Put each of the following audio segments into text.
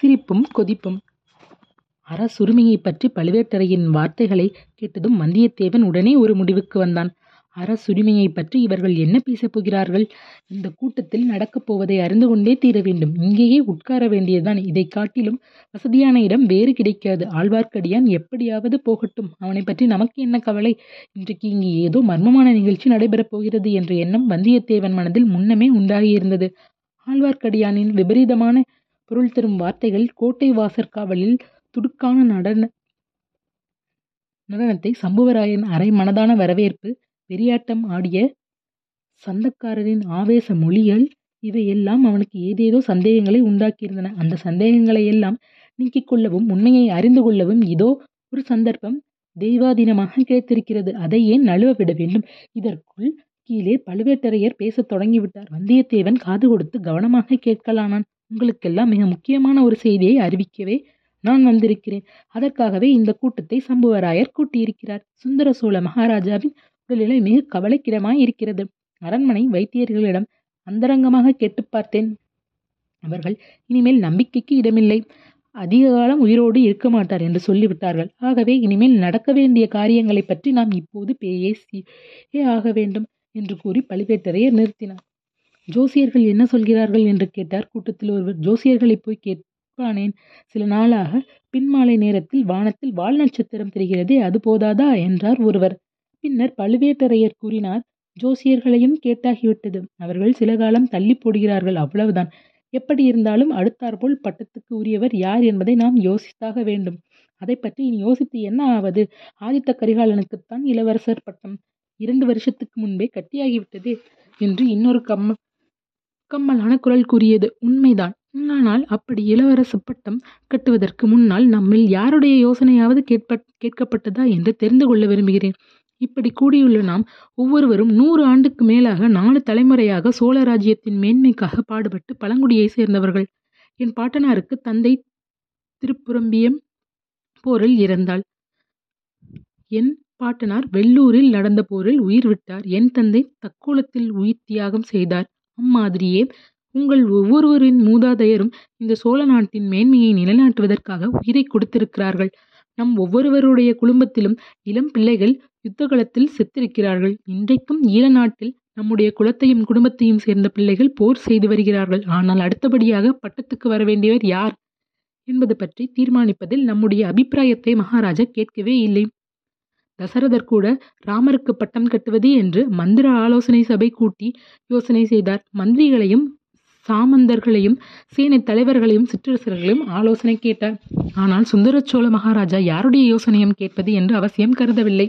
சிரிப்பும் கொதிப்பும் அரசுரிமையை பற்றி பழுவேட்டரையின் வார்த்தைகளை கேட்டதும் வந்தியத்தேவன் உடனே ஒரு முடிவுக்கு வந்தான். அரசுரிமையை பற்றி இவர்கள் என்ன பேசப் போகிறார்கள்? இந்த கூட்டத்தில் நடக்கப் போவதை அறிந்து கொண்டே தீர வேண்டும். இங்கேயே உட்கார வேண்டியதுதான். இதை காட்டிலும் வசதியான இடம் வேறு கிடைக்காது. ஆழ்வார்க்கடியான் எப்படியாவது போகட்டும். அவனைப் பற்றி நமக்கு என்ன கவலை? இன்றைக்கு இங்கு ஏதோ மர்மமான நிகழ்ச்சி நடைபெறப் போகிறது என்ற எண்ணம் வந்தியத்தேவன் மனதில் முன்னமே உண்டாகியிருந்தது. ஆழ்வார்க்கடியானின் விபரீதமான பொருள் தரும் வார்த்தைகள் கோட்டை வாசற்காவலில் துடுக்கான நடன நடனத்தை சம்புவராயன் அரை மனதான வரவேற்பு பெரியாட்டம் ஆடிய சந்தக்காரரின் ஆவேச மொழிகள் இவையெல்லாம் அவனுக்கு ஏதேதோ சந்தேகங்களை உண்டாக்கியிருந்தன. அந்த சந்தேகங்களையெல்லாம் நீக்கிக் கொள்ளவும் உண்மையை அறிந்து கொள்ளவும் இதோ ஒரு சந்தர்ப்பம் தெய்வாதீனமாக கிடைத்திருக்கிறது. அதை ஏன் நழுவ விட வேண்டும்? இதற்குள் கீழே பழுவேட்டரையர் பேசத் தொடங்கிவிட்டார். வந்தியத்தேவன் காது கொடுத்து கவனமாக கேட்கலானான். உங்களுக்கெல்லாம் மிக முக்கியமான ஒரு செய்தியை அறிவிக்கவே நான் வந்திருக்கிறேன். அதற்காகவே இந்த கூட்டத்தை சம்புவராயர் கூட்டியிருக்கிறார். சுந்தர சோழ மகாராஜாவின் உடல்நிலை மிக கவலைக்கிடமாய் இருக்கிறது அரண்மனை வைத்தியர்களிடம் அந்தரங்கமாக கேட்டு பார்த்தேன். அவர்கள் இனிமேல் நம்பிக்கைக்கு இடமில்லை. அதிக காலம் உயிரோடு இருக்க மாட்டார் என்று சொல்லிவிட்டார்கள். ஆகவே இனிமேல் நடக்க வேண்டிய காரியங்களைப் பற்றி நாம் இப்போது பேசியே ஆக வேண்டும் என்று கூறி பழுவேட்டரையர் நிறுத்தினார். ஜோசியர்கள் என்ன சொல்கிறார்கள்? என்று கேட்டார் கூட்டத்தில் ஒருவர். ஜோசியர்களை போய் கேட்பானேன்? சில நாளாக பின்மாலை நேரத்தில் வானத்தில் வால் நட்சத்திரம் தெரிகிறதே அது போதாதா? என்றார் ஒருவர். பின்னர் பழுவேட்டரையர் கூறினார் ஜோசியர்களையும் கேட்டாகிவிட்டது. அவர்கள் சில காலம் தள்ளிப் போடுகிறார்கள். அவ்வளவுதான். எப்படி இருந்தாலும் அடுத்தாற்போல் பட்டத்துக்கு உரியவர் யார் என்பதை நாம் யோசித்தாக வேண்டும். அதை பற்றி இனி யோசித்து என்ன ஆவது? ஆதித்த கரிகாலனுக்குத்தான் இளவரசர் பட்டம் இரண்டு வருஷத்துக்கு முன்பே கட்டியாகிவிட்டது என்று இன்னொரு கம்ம கம்மலான குரல் கூறியது. உண்மைதான். ஆனால் அப்படி இளவரசு பட்டம் கட்டுவதற்கு முன்னால் நம்மில் யாருடைய யோசனையாவது கேட்கப்பட்டதா என்று தெரிந்து கொள்ள விரும்புகிறேன். இப்படி கூடியுள்ள நாம் ஒவ்வொருவரும் நூறு ஆண்டுக்கு மேலாக நாலு தலைமுறையாக சோழ ராஜ்யத்தின் மேன்மைக்காக பாடுபட்டு பழங்குடியை சேர்ந்தவர்கள். என் பாட்டனாருக்கு தந்தை திருப்புறம்பியம் போரில் இறந்தாள். என் பாட்டனார் வெள்ளூரில் நடந்த போரில் உயிர் விட்டார். என் தந்தை தக்கோலத்தில் உயிர் தியாகம் செய்தார். அம்மாதிரியே உங்கள் ஒவ்வொருவரின் மூதாதையரும் இந்த சோழ நாட்டின் மேன்மையை நிலைநாட்டுவதற்காக உயிரைக் கொடுத்திருக்கிறார்கள். நம் ஒவ்வொருவருடைய குடும்பத்திலும் இளம் பிள்ளைகள் யுத்தகலத்தில் செத்திருக்கிறார்கள். இன்றைக்கும் ஈழ நாட்டில் நம்முடைய குலத்தையும் குடும்பத்தையும் சேர்ந்த பிள்ளைகள் போர் செய்து வருகிறார்கள். ஆனால் அடுத்தபடியாக பட்டத்துக்கு வர வேண்டியவர் யார் என்பது பற்றி தீர்மானிப்பதில் நம்முடைய அபிப்பிராயத்தை மகாராஜா கேட்கவே இல்லை. தசரதர் கூட ராமருக்கு பட்டம் கட்டுவது என்று மந்திர ஆலோசனை சபை கூட்டி யோசனை செய்தார். மந்திரிகளையும் சாமந்தர்களையும் சேனை தலைவர்களையும் சிற்றரசர்களையும் ஆலோசனை கேட்டார். ஆனால் சுந்தர சோழ மகாராஜா யாருடைய யோசனையும் கேட்பது என்று அவசியம் கருதவில்லை.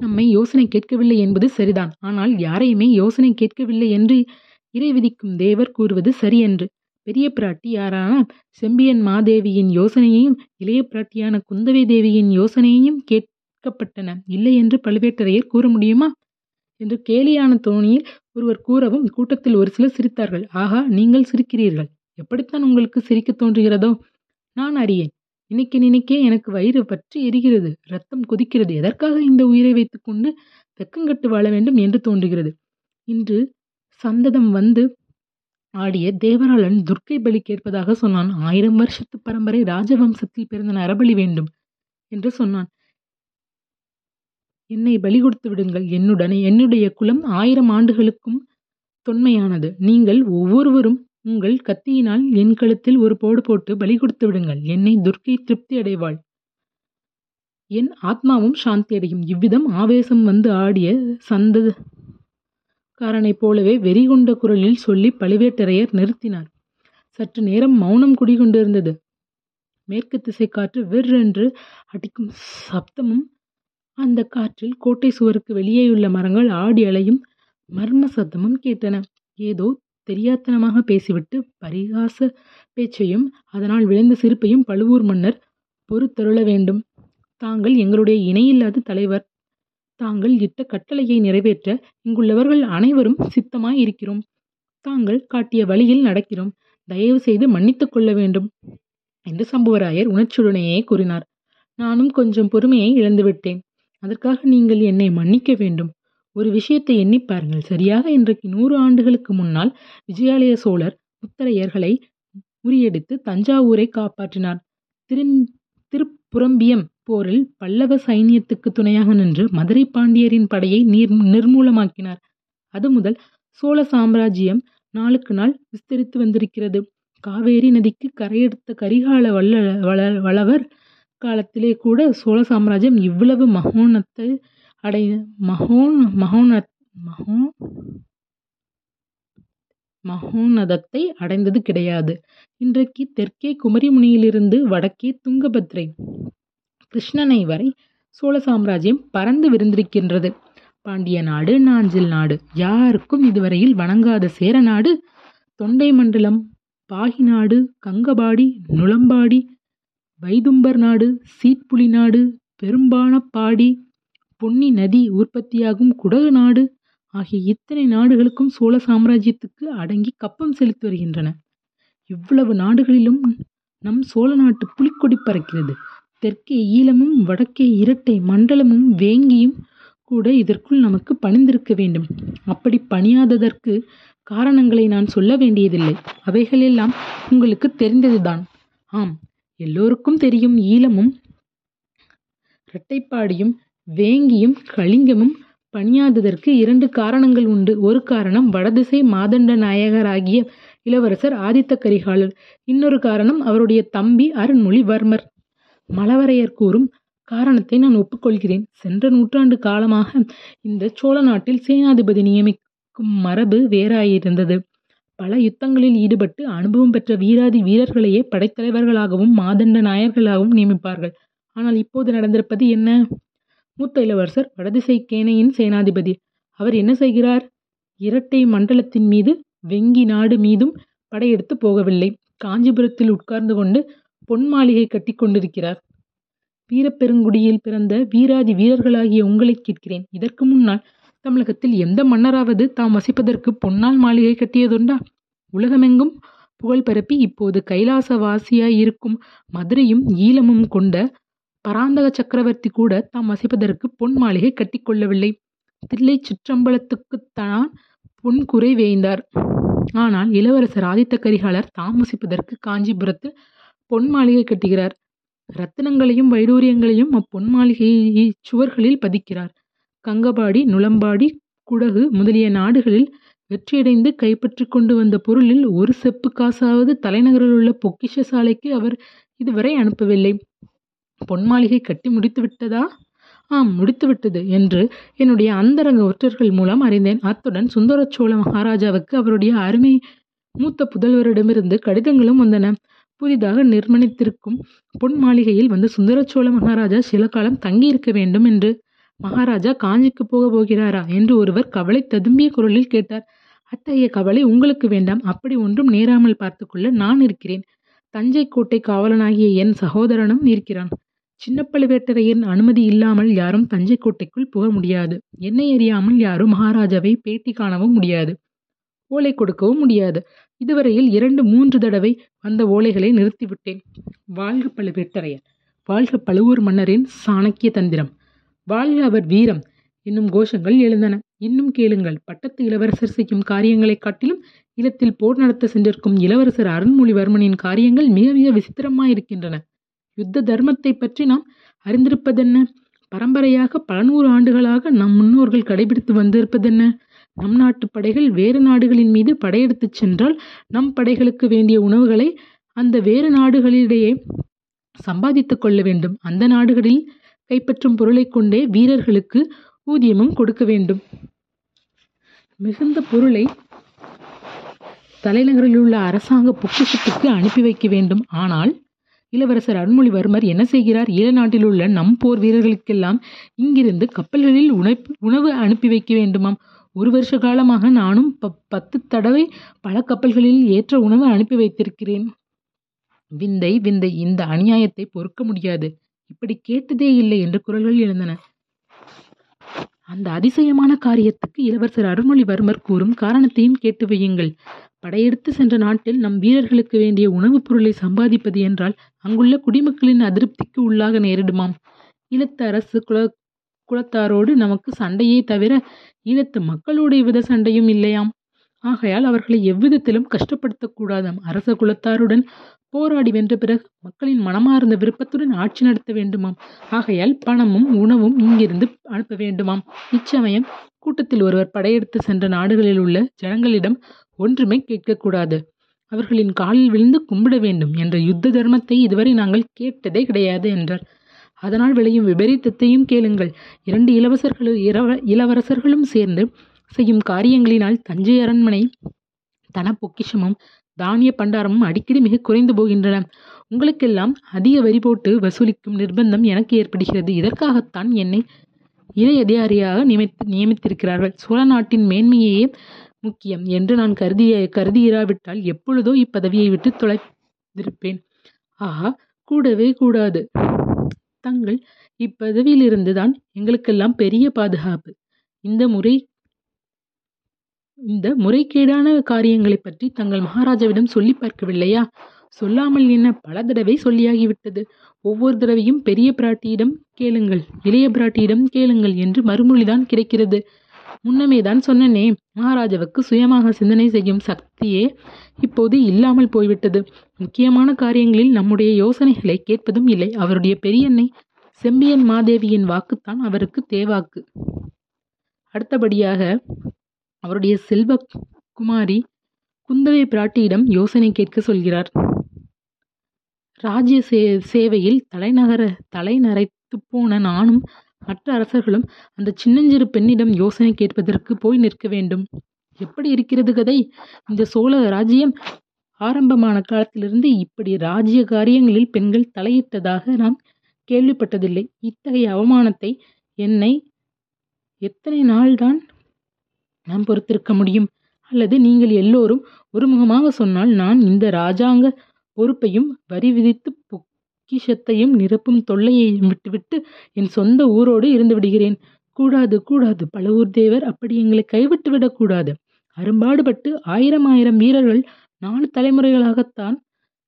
நம்மை யோசனை கேட்கவில்லை என்பது சரிதான். ஆனால் யாரையுமே யோசனை கேட்கவில்லை என்று இறை விதிக்கும் தேவர் கூறுவது சரியன்று. பெரிய பிராட்டியாரான செம்பியன் மாதேவியின் யோசனையையும் இளைய பிராட்டியான குந்தவை தேவியின் யோசனையையும் கேட்கப்பட்டன. இல்லை என்று பழுவேட்டரையர் கூற முடியுமா? என்று கேலியான தோணியில் ஒருவர் கூறவும் கூட்டத்தில் ஒரு சிலர் சிரித்தார்கள். ஆகா நீங்கள் சிரிக்கிறீர்கள். எப்படித்தான் உங்களுக்கு சிரிக்கத் தோன்றுகிறதோ? நான் அறியேன். நினைக்க நினைக்க எனக்கு வயிறு பற்றி எரிகிறது. ரத்தம் கொதிக்கிறது. எதற்காக இந்த உயிரை வைத்துக்கொண்டு வெக்கங்கட்டு வாழ வேண்டும் என்று தோன்றுகிறது. இன்று சந்ததம் வந்து ஆடிய தேவராளன் துர்க்கை பலி கேட்பதாக சொன்னான். ஆயிரம் வருஷத்து பரம்பரை ராஜவம்சத்தில் பிறந்த நரபலி வேண்டும் என்று சொன்னான். என்னை பலி கொடுத்து விடுங்கள். என்னுடன் என்னுடைய குலம் ஆயிரம் ஆண்டுகளுக்கும் தொன்மையானது. நீங்கள் ஒவ்வொருவரும் உங்கள் கத்தியினால் என் கழுத்தில் ஒரு போடு போட்டு பலி கொடுத்து விடுங்கள். என்னை துர்க்கை திருப்தி அடைவாள். என் ஆத்மாவும் சாந்தியடையும். இவ்விதம் ஆவேசம் வந்து ஆடிய சந்தக்காரனைப் போலவே வெறிகொண்ட குரலில் சொல்லி பழுவேட்டரையர் நிறுத்தினார். சற்று நேரம் மௌனம் குடிகொண்டிருந்தது. மேற்கு திசை காற்று வெர்ரென்று அடிக்கும் சப்தமும் அந்த காற்றில் கோட்டை சுவருக்கு வெளியேயுள்ள மரங்கள் ஆடி அலையும் மர்ம சப்தமும் கேட்டன. ஏதோ தெரியாத்தனமாக பேசிவிட்டு பரிகாச பேச்சையும் அதனால் விளைந்த சிரிப்பையும் பழுவூர் மன்னர் பொறுத்தருள வேண்டும். தாங்கள் எங்களுடைய இணையில்லாத தலைவர். தாங்கள் இட்ட கட்டளையை நிறைவேற்ற இங்குள்ளவர்கள் அனைவரும் சித்தமாயிருக்கிறோம். தாங்கள் காட்டிய வழியில் நடக்கிறோம். தயவு செய்து மன்னித்துக் கொள்ள வேண்டும் என்று சம்புவராயர் உணர்ச்சியுடனேயே கூறினார். நானும் கொஞ்சம் பொறுமையை இழந்துவிட்டேன். அதற்காக நீங்கள் என்னை மன்னிக்க வேண்டும். ஒரு விஷயத்தை எண்ணிப் பாருங்கள். சரியாக இன்றைக்கு நூறு ஆண்டுகளுக்கு முன்னால் விஜயாலய சோழர் உத்தரையர்களை முறியடித்து தஞ்சாவூரை காப்பாற்றினார் திரு திருப்புரம்பியம் போரில் பல்லவ சைனியத்துக்கு துணையாக நின்று மதுரை பாண்டியரின் படையை நீர் நிர்மூலமாக்கினார். அது முதல் சோழ சாம்ராஜ்யம் நாளுக்கு நாள் விஸ்தரித்து வந்திருக்கிறது. காவேரி நதிக்கு கரையெடுத்த கரிகால வல்ல வள வளவர் காலத்திலே கூட சோழ சாம்ராஜ்யம் இவ்வளவு மகோனத்தை அடை மகோன் மகோன மகோ மகோனதத்தை அடைந்தது கிடையாது. இன்றைக்கு தெற்கே குமரிமுனையிலிருந்து வடக்கே துங்கபத்ரை. கிருஷ்ணனை வரை சோழ சாம்ராஜ்யம் பறந்து விருந்திருக்கின்றது. பாண்டிய நாடு நாஞ்சில் நாடு. யாருக்கும் இதுவரையில் வணங்காத சேர நாடு தொண்டை மண்டலம் பாகி நாடு கங்கபாடி நுளம்பாடி வைதும்பர் நாடு சீட்புலி நாடு பெரும்பானப்பாடி பொன்னி நதி உற்பத்தியாகும் குடகு நாடு ஆகிய இத்தனை நாடுகளுக்கும் சோழ சாம்ராஜ்யத்துக்கு அடங்கி கப்பம் செலுத்தி வருகின்றன. இவ்வளவு நாடுகளிலும் நம் சோழ நாட்டு புலிக்கொடி பறக்கிறது. தெற்கே ஈழமும் வடக்கே இரட்டை மண்டலமும் வேங்கியும் கூட இதற்குள் நமக்கு பணிந்திருக்க வேண்டும். அப்படி பணியாததற்கு காரணங்களை நான் சொல்ல வேண்டியதில்லை. அவைகளெல்லாம் உங்களுக்கு தெரிந்ததுதான். ஆம் எல்லோருக்கும் தெரியும் ஈழமும் இரட்டைப்பாடியும் வேங்கியும் கலிங்கமும் பணியாததற்கு இரண்டு காரணங்கள் உண்டு. ஒரு காரணம் வடதிசை மாதண்ட நாயகராகிய இளவரசர் ஆதித்த கரிகாலர். இன்னொரு காரணம் அவருடைய தம்பி அருண்மொழிவர்மர். மலவரையர் கூறும் காரணத்தை நான் ஒப்புக்கொள்கிறேன். சென்ற நூற்றாண்டு காலமாக இந்த சோழ நாட்டில் சேனாதிபதி நியமிக்கும் மரபு வேறாயிருந்தது. பல யுத்தங்களில் ஈடுபட்டு அனுபவம் பெற்ற வீராதி வீரர்களையே படைத்தலைவர்களாகவும் மாதண்ட நாயர்களாகவும் நியமிப்பார்கள். ஆனால் இப்போது நடந்திருப்பது என்ன? மூத்த இளவரசர் வடதிசை கேனையின் சேனாதிபதி. அவர் என்ன செய்கிறார்? இரட்டை மண்டலத்தின் மீது வெங்கி நாடு மீதும் படையெடுத்து போகவில்லை. காஞ்சிபுரத்தில் உட்கார்ந்து கொண்டு பொன் மாளிகை கட்டி கொண்டிருக்கிறார். வீரப்பெருங்குடியில் பிறந்த வீராதி வீரர்களாகிய உங்களை கேட்கிறேன். இதற்கு முன்னால் தமிழகத்தில் எந்த மன்னராவது தாம் வசிப்பதற்கு பொன்னால் மாளிகை கட்டியதுண்டா? உலகமெங்கும் புகழ் பரப்பி இப்போது கைலாசவாசியாய் இருக்கும் மதுரையும் ஈழமும் கொண்ட பராந்தக சக்கரவர்த்தி கூட தாம் வசிப்பதற்கு பொன் மாளிகை கட்டிக்கொள்ளவில்லை தில்லை சிற்றம்பலத்துக்குத்தான் பொன் குறை வேய்ந்தார். ஆனால் இளவரசர் ஆதித்த கரிகாலர் தாம் வசிப்பதற்கு காஞ்சிபுரத்தில் பொன் மாளிகை கட்டுகிறார். ரத்தினங்களையும் வைடூரியங்களையும் அப்பொன் மாளிகையை சுவர்களில் பதிக்கிறார். கங்கபாடி நுளம்பாடி குடகு முதலிய நாடுகளில் வெற்றியடைந்து கைப்பற்றி கொண்டு வந்த பொருளில் ஒரு செப்பு காசாவது தலைநகரில் உள்ள பொக்கிஷ சாலைக்கு அவர் இதுவரை அனுப்பவில்லை. பொன் மாளிகை கட்டி முடித்து விட்டதா? ஆம் முடித்துவிட்டது என்று என்னுடைய அந்தரங்க ஒற்றர்கள் மூலம் அறிந்தேன். அத்துடன் சுந்தர சோழ மகாராஜாவுக்கு அவருடைய அருமை மூத்த புதல்வரிடமிருந்து கடிதங்களும் வந்தன. புதிதாக நிர்மணித்திருக்கும் பொன் மாளிகையில் வந்து சுந்தர சோழ மகாராஜா சில காலம் தங்கியிருக்க வேண்டும் என்று மகாராஜா காஞ்சிக்கு போக போகிறாரா என்று ஒருவர் கவலை ததும்பிய குரலில் கேட்டார். அத்தகைய கவலை உங்களுக்கு வேண்டாம். அப்படி ஒன்றும் நேராமல் பார்த்துக்கொள்ள நான் இருக்கிறேன். தஞ்சை கோட்டை காவலனாகிய என் சகோதரனும் இருக்கிறான். சின்ன பழுவேட்டரையரின் அனுமதி இல்லாமல் யாரும் தஞ்சை கோட்டைக்குள் புக முடியாது. என்னை அறியாமல் யாரும் மகாராஜாவை பேட்டி காணவும் முடியாது. ஓலை கொடுக்கவும் முடியாது. இதுவரையில் இரண்டு மூன்று தடவை வந்த ஓலைகளை நிறுத்திவிட்டேன். வாழ்க பழுவேட்டரையர் வாழ்க பழுவூர் மன்னரின் சாணக்கிய தந்திரம். வாழ்க அவர் வீரம். என்னும் கோஷங்கள் எழுந்தன. இன்னும் கேளுங்கள். பட்டத்து இளவரசர் செய்யும் காரியங்களைக் காட்டிலும் இல்லத்தில் போர் நடத்த சென்றிருக்கும் இளவரசர் அருண்மொழிவர்மனின் காரியங்கள் மிக மிக விசித்திரமாயிருக்கின்றன. யுத்த தர்மத்தை பற்றி நாம் அறிந்திருப்பதென்ன? பரம்பரையாக பல நூறு ஆண்டுகளாக நம் முன்னோர்கள் கடைபிடித்து வந்திருப்பதென்ன? நம் நாட்டு படைகள் வேறு நாடுகளின் மீது படையெடுத்துச் சென்றால் நம் படைகளுக்கு வேண்டிய உணவுகளை அந்த வேறு நாடுகளிடையே சம்பாதித்துக் கொள்ள வேண்டும். அந்த நாடுகளில் கைப்பற்றும் பொருளைக் கொண்டே வீரர்களுக்கு ஊதியமும் கொடுக்க வேண்டும். மிகுந்த பொருளை தலைநகரில் உள்ள அரசாங்க பொக்கிஷத்துக்கு அனுப்பி வைக்க வேண்டும். ஆனால் இளவரசர் அருள்மொழிவர்மர் என்ன செய்கிறார்? ஈழ நாட்டில் உள்ள நம் போர் வீரர்களுக்கெல்லாம் இங்கிருந்து கப்பல்களில் உணவு உணவு அனுப்பி வைக்க வேண்டுமாம். ஒரு வருஷ காலமாக நானும் ப பத்து தடவை பல கப்பல்களில் ஏற்ற உணவு அனுப்பி வைத்திருக்கிறேன். விந்தை விந்தை இந்த அநியாயத்தை பொறுக்க முடியாது. இப்படி கேட்டதே இல்லை என்று குரல்கள் எழுந்தன. அந்த அதிசயமான காரியத்துக்கு இளவரசர் அருள்மொழிவர்மர் கூறும் காரணத்தையும் கேட்டு வையுங்கள். படையெடுத்து சென்ற நாட்டில் நம் வீரர்களுக்கு வேண்டிய உணவுப் பொருளை சம்பாதிப்பது என்றால் அங்குள்ள குடிமக்களின் அதிருப்திக்கு உள்ளாக நேரிடுமாம். ஈழத்து அரசு குல குலத்தாரோடு நமக்கு சண்டையே தவிர ஈழத்து மக்களோடு எவ்வித சண்டையும் இல்லையாம். ஆகையால் அவர்களை எவ்விதத்திலும் கஷ்டப்படுத்தக்கூடாதாம் அரச குலத்தாருடன் போராடி வென்ற பிறகு மக்களின் மனமார்ந்த விருப்பத்துடன் ஆட்சி நடத்த வேண்டுமாம். ஆகையால் பணமும் உணவும் இங்கிருந்து அனுப்ப வேண்டுமாம். இச்சமயம் கூட்டத்தில் ஒருவர் படையெடுத்து சென்ற நாடுகளில் உள்ள ஜனங்களிடம் ஒன்றுமே கேட்கக்கூடாது அவர்களின் காலில் விழுந்து கும்பிட வேண்டும் என்ற யுத்த தர்மத்தை இதுவரை நாங்கள் கேட்டதே கிடையாது என்றார். அதனால் விளையும் விபரீதத்தையும் கேளுங்கள். இரண்டு இளவரசர்களும் இரவ இளவரசர்களும் சேர்ந்து செய்யும் காரியங்களினால் தஞ்சை அரண்மனை தன பொக்கிஷமும் தானிய பண்டாரமும் அடிக்கடி மிக குறைந்து போகின்றன. உங்களுக்கெல்லாம் அதிக வரி போட்டு வசூலிக்கும் நிர்பந்தம் எனக்கு ஏற்படுகிறது. இதற்காகத்தான் என்னை இறை அதிகாரியாக நியமித்து நியமித்திருக்கிறார்கள். சோழ நாட்டின் மேன்மையே முக்கியம் என்று நான் கருதிய கருதியிராவிட்டால் எப்பொழுதோ இப்பதவியை விட்டு தொலைத்திருப்பேன். ஆஹா கூடவே கூடாது. தங்கள் இப்பதவியிலிருந்து தான் எங்களுக்கெல்லாம் பெரிய பாதுகாப்பு. இந்த முறை இந்த முறைகேடான காரியங்களைப் பற்றி தங்கள் மகாராஜாவிடம் சொல்லி பார்க்கவில்லையா? சொல்லாமல் என்ன பல தடவை சொல்லியாகிவிட்டது. ஒவ்வொரு தடவையும் பெரிய பிராட்டியிடம் கேளுங்கள் இளைய பிராட்டியிடம் கேளுங்கள் என்று மறுமொழிதான் கிடைக்கிறது. முன்னமே தான் சொன்னனே மகாராஜாவுக்கு சுயமாக சிந்தனை செய்யும் சக்தியே இப்போது இல்லாமல் போய்விட்டது. முக்கியமான காரியங்களில் நம்முடைய யோசனைகளை கேட்பதும் இல்லை. அவருடைய பெரியன்னை செம்பியன் மாதேவியின் வாக்குத்தான் அவருக்கு தேவாக்கு. அடுத்தபடியாக அவருடைய செல்வ குமாரி குந்தவை பிராட்டியிடம் யோசனை கேட்க சொல்கிறார். ராஜ்ய சே சேவையில் தலைநகர தலைநரைத்து போன நானும் மற்ற அரசர்களும் அந்த சின்னஞ்சிறு பெண்ணிடம் யோசனை கேட்பதற்கு போய் நிற்க வேண்டும். எப்படி இருக்கிறது கதை? இந்த சோழ ராஜ்யம் ஆரம்பமான காலத்திலிருந்து இப்படி ராஜ்ய காரியங்களில் பெண்கள் தலையிட்டதாக நாம் கேள்விப்பட்டதில்லை. இத்தகைய அவமானத்தை என்னை எத்தனை நாள்தான் நாம் பொறுத்திருக்க முடியும்? அல்லது நீங்கள் எல்லோரும் ஒருமுகமாக சொன்னால் நான் இந்த ராஜாங்க பொறுப்பையும் வரி விதித்து பொக்கிஷத்தையும் நிரப்பும் தொல்லையையும் விட்டுவிட்டு என் சொந்த ஊரோடு இருந்து விடுகிறேன். கூடாது கூடாது பழுவூர் தேவர் அப்படி எங்களை கைவிட்டு விடக்கூடாது அரும்பாடுபட்டு ஆயிரம் ஆயிரம் வீரர்கள் நாலு தலைமுறைகளாகத்தான்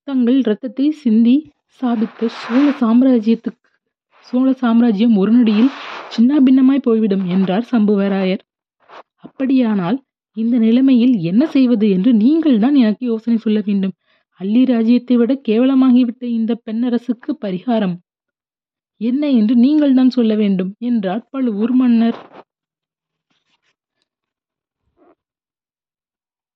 தங்கள் இரத்தத்தை சிந்தி சாதித்த சோழ சாம்ராஜ்யத்துக்கு சோழ சாம்ராஜ்யம் ஒரு நொடியில் சின்னாபின்னமாய் போய்விடும் என்றார் சம்புவராயர். அப்படியானால் இந்த நிலைமையில் என்ன செய்வது என்று நீங்கள் தான் எனக்கு யோசனை சொல்ல வேண்டும். அள்ளி ராஜ்யத்தை விட கேவலமாகிவிட்ட இந்த பெண்ணரசுக்கு பரிகாரம். என்ன என்று நீங்கள்தான் சொல்ல வேண்டும் என்றார் பழுவூர் மன்னர்.